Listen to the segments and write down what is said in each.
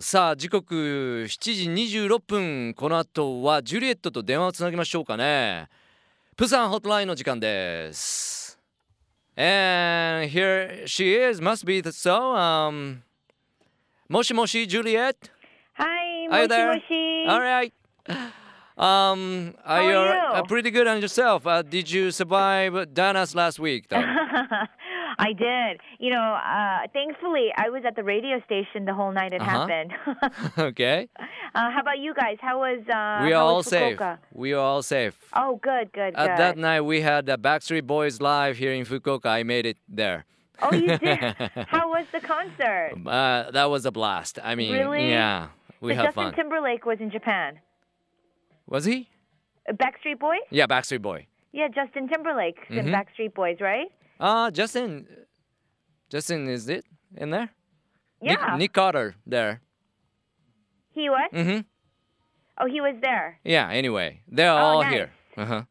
さあ時刻7時26分この後はジュリエットと電話をつなぎましょうかねプサンホットラインの時間です And here she is must be so um もしもしジュリエット Hi, Are you there? moshi moshi. Alright Um, are How you, are uh, you? pretty good on yourself? Uh, did you survive Dana's last week? Though? I did. You know, uh, thankfully, I was at the radio station the whole night it Uh-huh. happened. okay. uh, how about you guys? How was? Uh, we are all safe. We are all safe. Oh, good, good, At good. that night, we had the Backstreet Boys live here in Fukuoka. I made it there. oh, you did. how was the concert? Uh, that was a blast. I mean, Really? yeah, we so had Justin fun. Timberlake was in Japan. Was he? Backstreet Boys? Yeah, Backstreet Boy. Yeah, Justin Timberlake in Mhm. Backstreet Boys, right? Uh, Justin. Justin is it in there? Nick, Yeah. Nick Carter there. He was. Mm-hmm. Oh, he was there. Yeah. Anyway, they're Oh, all nice. here. Uh-huh.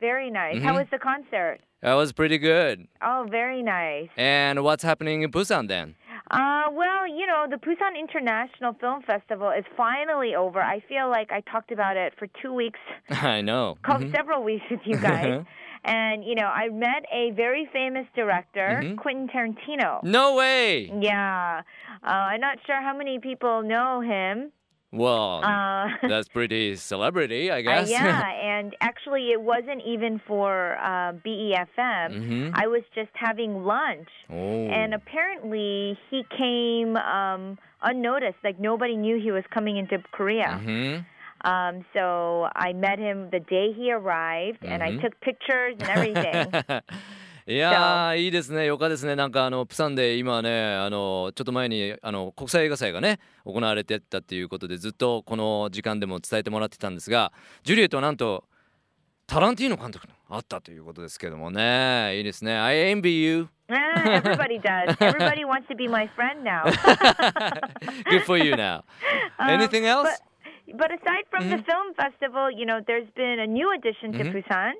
Very nice. How Mhm. was the concert? That was pretty good. Oh, very nice. And what's happening in Busan then? Uh, well, you know, the Busan International Film Festival is finally over. I feel like I talked about it for two weeks, I know. called Mhm. several weeks with you guys. and, you know, I met a very famous director, Mhm. Quentin Tarantino. No way. Yeah. Uh, I'm not sure how many people know him. Well, Uh, that's pretty celebrity, I uh, guess. yeah, and actually, it wasn't even for uh, BEFM. Mhm. I was just having lunch. oh. And apparently, he came um, unnoticed. Like nobody knew he was coming into Korea. Mhm. Um, so I met him the day he arrived, and I Mhm. took pictures and everything. いやーいいですねよかですねなんかあのプサンで今ねあのちょっと前にあの国際映画祭がね行われてたっていうことでずっとこの時間でも伝えてもらってたんですがジュリエットはなんとタランティーノ監督のあったということですけどもねいいですね I envy you Ah, everybody does. Everybody wants to be my friend now. good for you now Um, anything else But, but aside from the Mhm. film festival, you know, there's been a new addition to Mhm. Busan.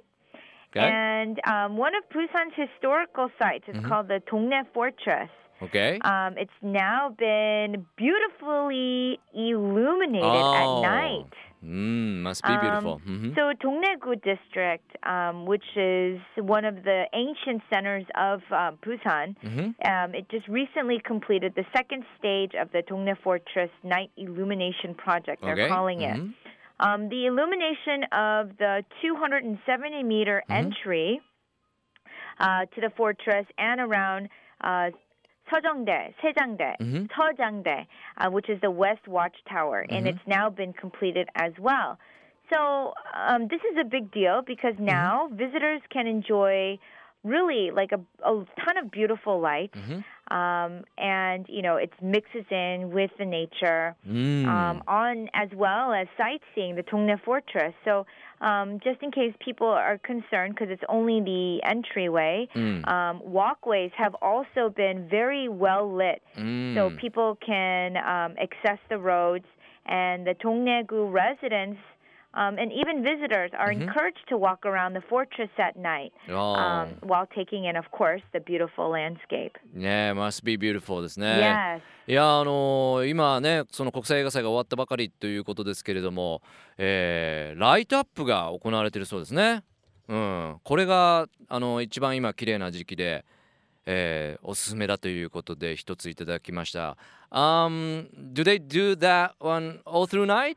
Okay And um, one of Busan's historical sites is Mhm. called the Dongnae Fortress. okay Um, it's now been beautifully illuminated Oh. at night. mm, must be beautiful Um, Mhm. So Dongnae-gu district, um, which is one of the ancient centers of um, Busan, Mhm. um, it just recently completed the second stage of the Dongnae Fortress Night Illumination Project. They're okay calling it. Mhm. Um, the illumination of the 270 meter Mhm. entry uh, to the fortress and around uh, 서정대, 세장대, Mhm. 서장대, uh, which is the West Watchtower, and Mhm. it's now been completed as well. So um, this is a big deal because Mm-hmm. now visitors can enjoy really like a, a ton of beautiful light, Mhm. um, and you know it mixes in with the nature Mm. um, on as well as sightseeing the Dongnae Fortress. So um, just in case people are concerned, because it's only the entryway, Mm. um, walkways have also been very well lit, so Mm. people can um, access the roads, and the Dongnae-gu residents. Um, and even visitors are Mhm. encouraged to walk around the fortress at night Oh. um, while taking in, of course, the beautiful landscape. ねえ must be beautiful ですね。Yes. いやあのー今ねその国際映画祭が終わったばかりということですけれども、えーライトアップが行われているそうですね。うん、これがあの一番今綺麗な時期で、えーおすすめだということで一ついただきました。Um, do they do that one all through night?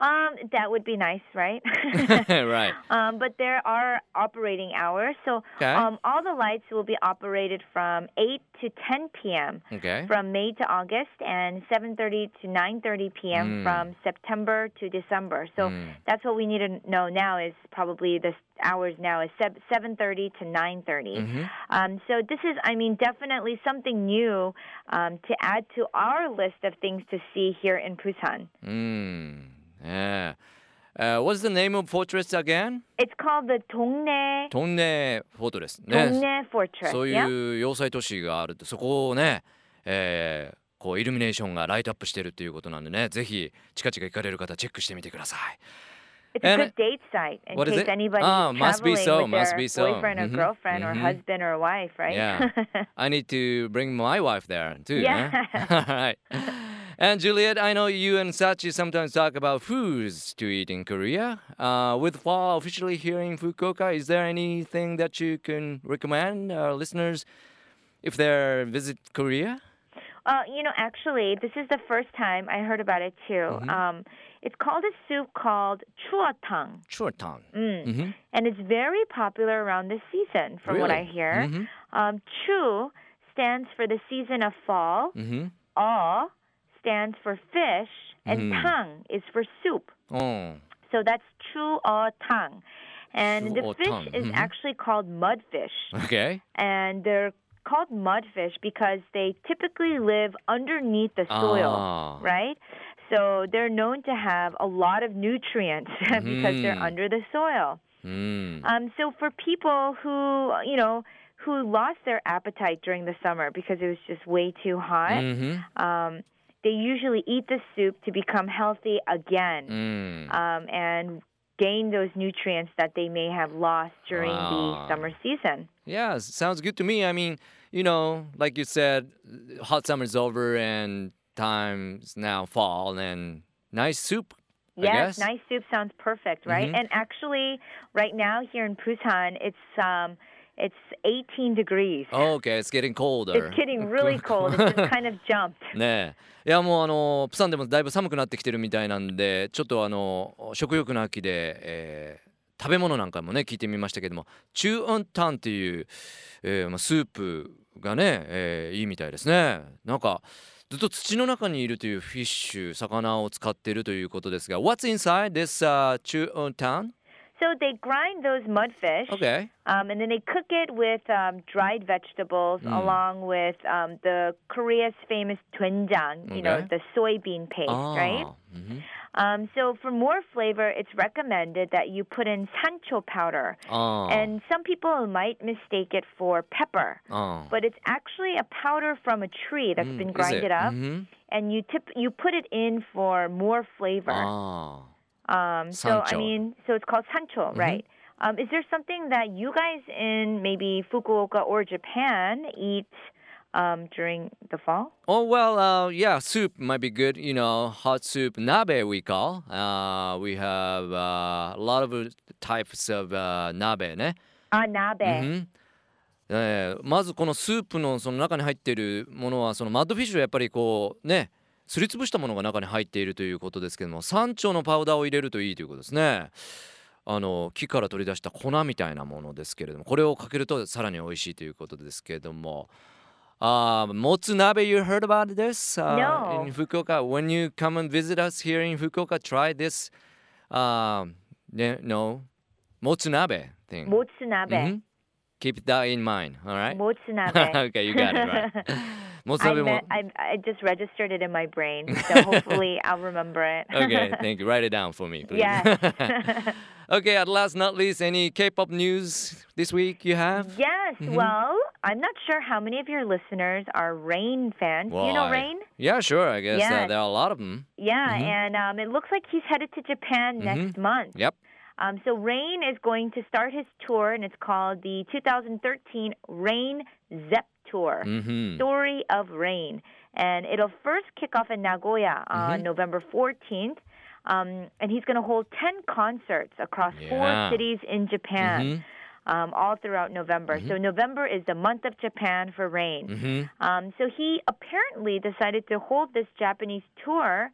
Um, that would be nice, right? right. Um, but there are operating hours, so Okay. um, all the lights will be operated from 8 to 10 p.m. Okay. from May to August, and 7:30 to 9:30 p.m. Mm. from September to December. So Mm. that's what we need to know now is probably the hours now is 7:30 to 9:30. Mhm. Um, so this is, I mean, definitely something new um, to add to our list of things to see here in Busan. うん。ねえ。Uh, what's the name of fortress again? It's called the トレスね。Dongnae Fortress. そう?いう要塞都市があるってそこをね、えーこうイルミネーションがライトアップしてるっていうことなんでねぜひ近々行かれる方チェックしてみてください。It's a And- good date site in case anybody Ah, must be so, with must their be so. boyfriend or Mhm, girlfriend or mhm. husband or wife, right? Yeah. I need to bring my wife there too. Yeah. right. And Juliet, I know you and Sachi sometimes talk about foods to eat in Korea. Uh, with fall officially here in Fukuoka, is there anything that you can recommend our listeners if they visit Korea? Uh, you know, actually, this is the first time I heard about it too. Mhm. Um, it's called a soup called chuotang, Chuotang. mm. Mm-hmm. and it's very popular around this season, from what I hear. Mm-hmm. Um, chu stands for the season of fall. Mm-hmm. A stands for fish, and Mhm. tang is for soup. Oh. So that's chu o tang. And the fish Chuotang, is actually called mudfish. Okay. And they're called mudfish because they typically live underneath the soil, Ah. right? So they're known to have a lot of nutrients because they're Mhm. under the soil. Mm. Um, so for people who, you know, who lost their appetite during the summer because it was just way too hot, Mm-hmm. um, they usually eat the soup to become healthy again Mm. um, and gain those nutrients that they may have lost during Wow. the summer season. Yeah, sounds good to me. I mean, you know, like you said, hot summer's over and time's now fall and nice soup. I Yes, nice soup sounds perfect, right? Mhm. And actually, right now here in Busan, it's um, it's 18 degrees. Oh, okay, it's getting colder. It's getting really cold. It just kind of jumped. ねえいやもうあのプサンでもだいぶ寒くなってきてるみたいなんでちょっとあの食欲の秋で、えー食べ物なんかもね聞いてみましたけどもチューオンタンっていう、えーまあ、スープがね、えーいいみたいですねなんかずっと土の中にいるというフィッシュ魚を使っているということですが What's inside this、uh, チューオンタン So they grind those mudfish. Okay. Um, and then they cook it with um, dried vegetables mm. along with um, the Korea's famous doenjang, you know, the soybean paste, oh. right? Mm-hmm. Um, so for more flavor, it's recommended that you put in sancho powder. Oh. And some people might mistake it for pepper. Oh. But it's actually a powder from a tree that's mm, been grinded up. Mm-hmm. And you tip you put it in for more flavor. あ Um, so I Sancho. mean, so it's called sancho, Mhm. right? Um, is there something that you guys in maybe Fukuoka or Japan eat um, during the fall? Oh well, uh, yeah, soup might be good. You know, hot soup, nabe we call. Uh, we have uh, a lot of types of uh, nabe ね。 Ah, nabe. うんえーまずこのスープのその中に入っているものはそのマッドフィッシュはやっぱりこうね すりつぶしたものが中に入っているということですけども山頂のパウダーを入れるといいということですね。あの木から取り出した粉みたいなものですけれどもこれをかけるとさらに美味しいということですけれども。あーもつ鍋 you heard about this、uh, No. in Fukuoka when you come and visit us here in Fukuoka try this um, ne- no もつ鍋 thing Motsunabe. Mhm. Keep that in mind, all right? Motsunabe. okay, you got it right. Most I, I, I just registered it in my brain, so hopefully I'll remember it. okay, thank you. Write it down for me, please. Yes. okay, at last not least, any K-pop news this week you have? Yes. Mm-hmm. Well, I'm not sure how many of your listeners are Rain fans. Well, you know Rain? Yeah, sure. I guess uh, yes. uh, there are a lot of them. Yeah, mm-hmm. and um, it looks like he's headed to Japan mm-hmm. next month. Yep. Um, so Rain is going to start his tour, and it's called the 2013 Rain Zepp Tour. Mm-hmm. Story of Rain. And it'll first kick off in Nagoya on Mhm. November 14th. Um, and he's going to hold 10 concerts across Yeah. four cities in Japan, Mhm. um, all throughout November. So November is the month of Japan for Rain. Mm-hmm. Um, so he apparently decided to hold this Japanese tour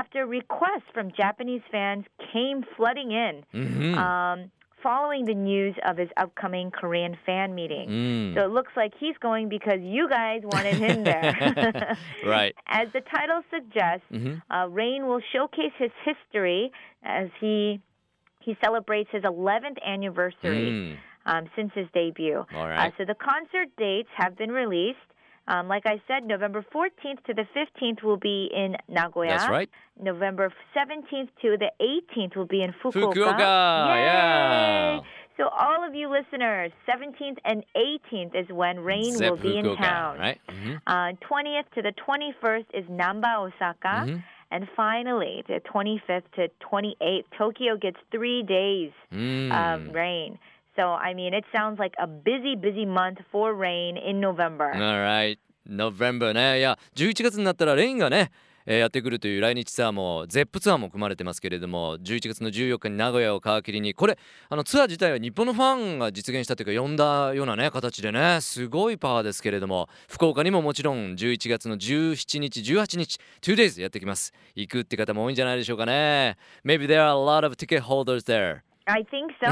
after requests from Japanese fans came flooding in Mm-hmm. um, following the news of his upcoming Korean fan meeting. Mm. So it looks like he's going because you guys wanted him there. Right. As the title suggests, Mhm. uh, Rain will showcase his history as he he celebrates his 11th anniversary Mm. um, since his debut. All Uh, so the concert dates have been released. Um, like I said, November 14th to the 15th will be in Nagoya. That's right. November 17th to the 18th will be in Fukuoka. Fukuoka. Yay! Yeah. So all of you listeners, 17th and 18th is when Rain Zepp will be in town. Right. Mm-hmm. Uh, 20th to the 21st is Namba, Osaka. Mhm. And finally, the 25th to 28th, Tokyo gets three days Mm. of rain. So, I mean, it sounds like a busy, busy month for rain in November. Alright. November ね。いや、11月になったらレインがね、えーやってくるという来日ツアーも ZEP ツアーも組まれてますけれども11月の14日に名古屋を皮切りにこれあのツアー自体は日本のファンが実現したというか呼んだようなね形でねすごいパワーですけれども福岡にももちろん11月の17日18日 2days やってきます行くって方も多いんじゃないでしょうかね Maybe there are a lot of ticket holders there I think so.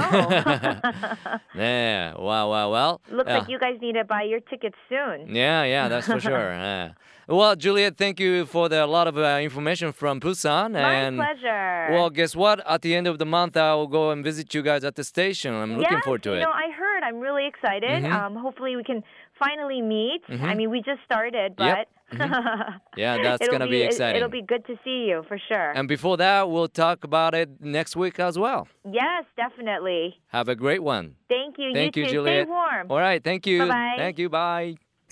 yeah. Wow wow well Looks Yeah. like you guys need to buy your tickets soon. Yeah, yeah, that's for sure. yeah. Well, Juliet, thank you for the lot of uh, information from Busan. My and pleasure. well, guess what? At the end of the month, I will go and visit you guys at the station. I'm looking yes, forward to it. you know, I heard. I'm really excited. Mhm. Um, hopefully, we can finally meet. I Mhm. mean, we just started, Yep. but Yeah, that's it'll gonna be it- exciting. It'll be good to see you for sure. And before that, we'll talk about it next week as well. yes, definitely. Have a great one. Thank you. Thank you, you. Juliet. Stay warm. All right, thank you. Bye-bye. Thank you. Bye.